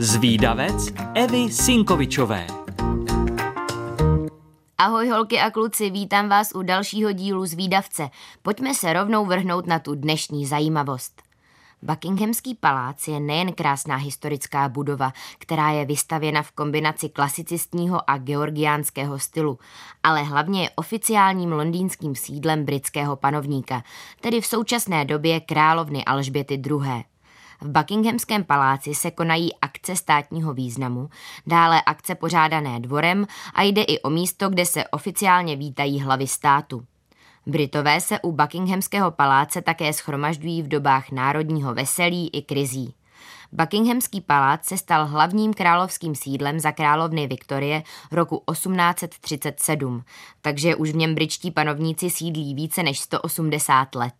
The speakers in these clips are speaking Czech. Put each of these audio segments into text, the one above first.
Zvídavec Evy Sinkovičové Ahoj holky a kluci, vítám vás u dalšího dílu Zvídavce. Pojďme se rovnou vrhnout na tu dnešní zajímavost. Buckinghamský palác je nejen krásná historická budova, která je vystavěna v kombinaci klasicistního a georgiánského stylu, ale hlavně je oficiálním londýnským sídlem britského panovníka, tedy v současné době královny Alžběty II. V Buckinghamském paláci se konají akce státního významu, dále akce pořádané dvorem a jde i o místo, kde se oficiálně vítají hlavy státu. Britové se u Buckinghamského paláce také schromažďují v dobách národního veselí i krizí. Buckinghamský palác se stal hlavním královským sídlem za královny Viktorie roku 1837, takže už v něm britští panovníci sídlí více než 180 let.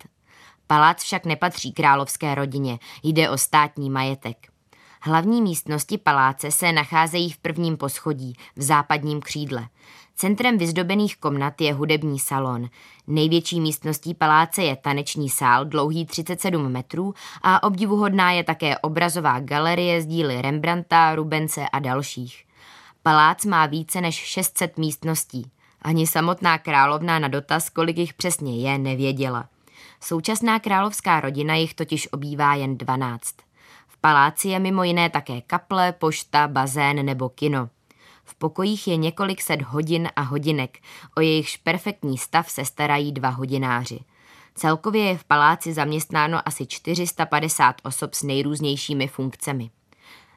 Palác však nepatří královské rodině, jde o státní majetek. Hlavní místnosti paláce se nacházejí v prvním poschodí, v západním křídle. Centrem vyzdobených komnat je hudební salon. Největší místností paláce je taneční sál, dlouhý 37 metrů a obdivuhodná je také obrazová galerie z díly Rembrandta, Rubence a dalších. Palác má více než 600 místností. Ani samotná královna na dotaz, kolik jich přesně je, nevěděla. Současná královská rodina jich totiž obývá jen 12. V paláci je mimo jiné také kaple, pošta, bazén nebo kino. V pokojích je několik set hodin a hodinek, o jejichž perfektní stav se starají dva hodináři. Celkově je v paláci zaměstnáno asi 450 osob s nejrůznějšími funkcemi.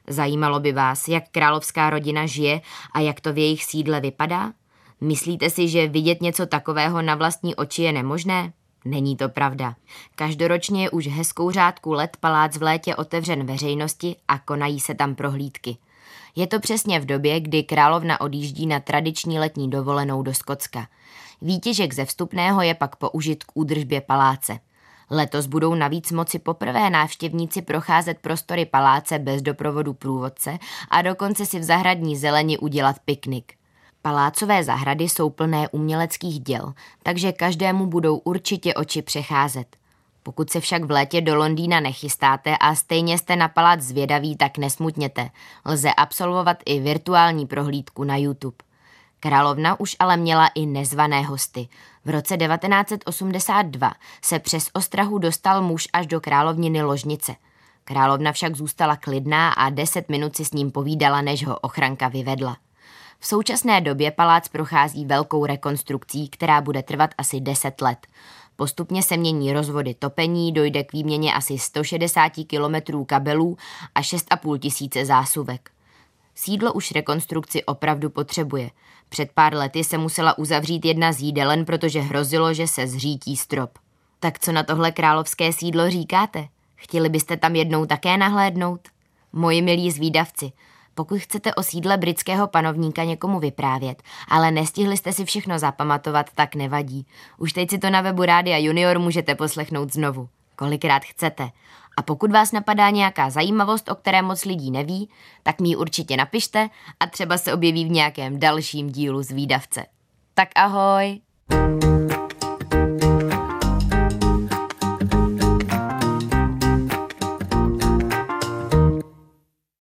Zajímalo by vás, jak královská rodina žije a jak to v jejich sídle vypadá? Myslíte si, že vidět něco takového na vlastní oči je nemožné? Není to pravda. Každoročně je už hezkou řádku let palác v létě otevřen veřejnosti a konají se tam prohlídky. Je to přesně v době, kdy královna odjíždí na tradiční letní dovolenou do Skotska. Výtěžek ze vstupného je pak použit k údržbě paláce. Letos budou navíc moci poprvé návštěvníci procházet prostory paláce bez doprovodu průvodce a dokonce si v zahradní zeleni udělat piknik. Palácové zahrady jsou plné uměleckých děl, takže každému budou určitě oči přecházet. Pokud se však v létě do Londýna nechystáte a stejně jste na palác zvědaví, tak nesmutněte. Lze absolvovat i virtuální prohlídku na YouTube. Královna už ale měla i nezvané hosty. V roce 1982 se přes ostrahu dostal muž až do královniny ložnice. Královna však zůstala klidná a deset minut si s ním povídala, než ho ochranka vyvedla. V současné době palác prochází velkou rekonstrukcí, která bude trvat asi 10 let. Postupně se mění rozvody topení, dojde k výměně asi 160 kilometrů kabelů a 6,5 tisíce zásuvek. Sídlo už rekonstrukci opravdu potřebuje. Před pár lety se musela uzavřít jedna z jídelen, protože hrozilo, že se zřítí strop. Tak co na tohle královské sídlo říkáte? Chtěli byste tam jednou také nahlédnout? Moji milí zvídavci, pokud chcete o sídle britského panovníka někomu vyprávět, ale nestihli jste si všechno zapamatovat, tak nevadí. Už teď si to na webu Rádia Junior můžete poslechnout znovu, kolikrát chcete. A pokud vás napadá nějaká zajímavost, o které moc lidí neví, tak mi ji určitě napište a třeba se objeví v nějakém dalším dílu z výdavce. Tak ahoj! thank you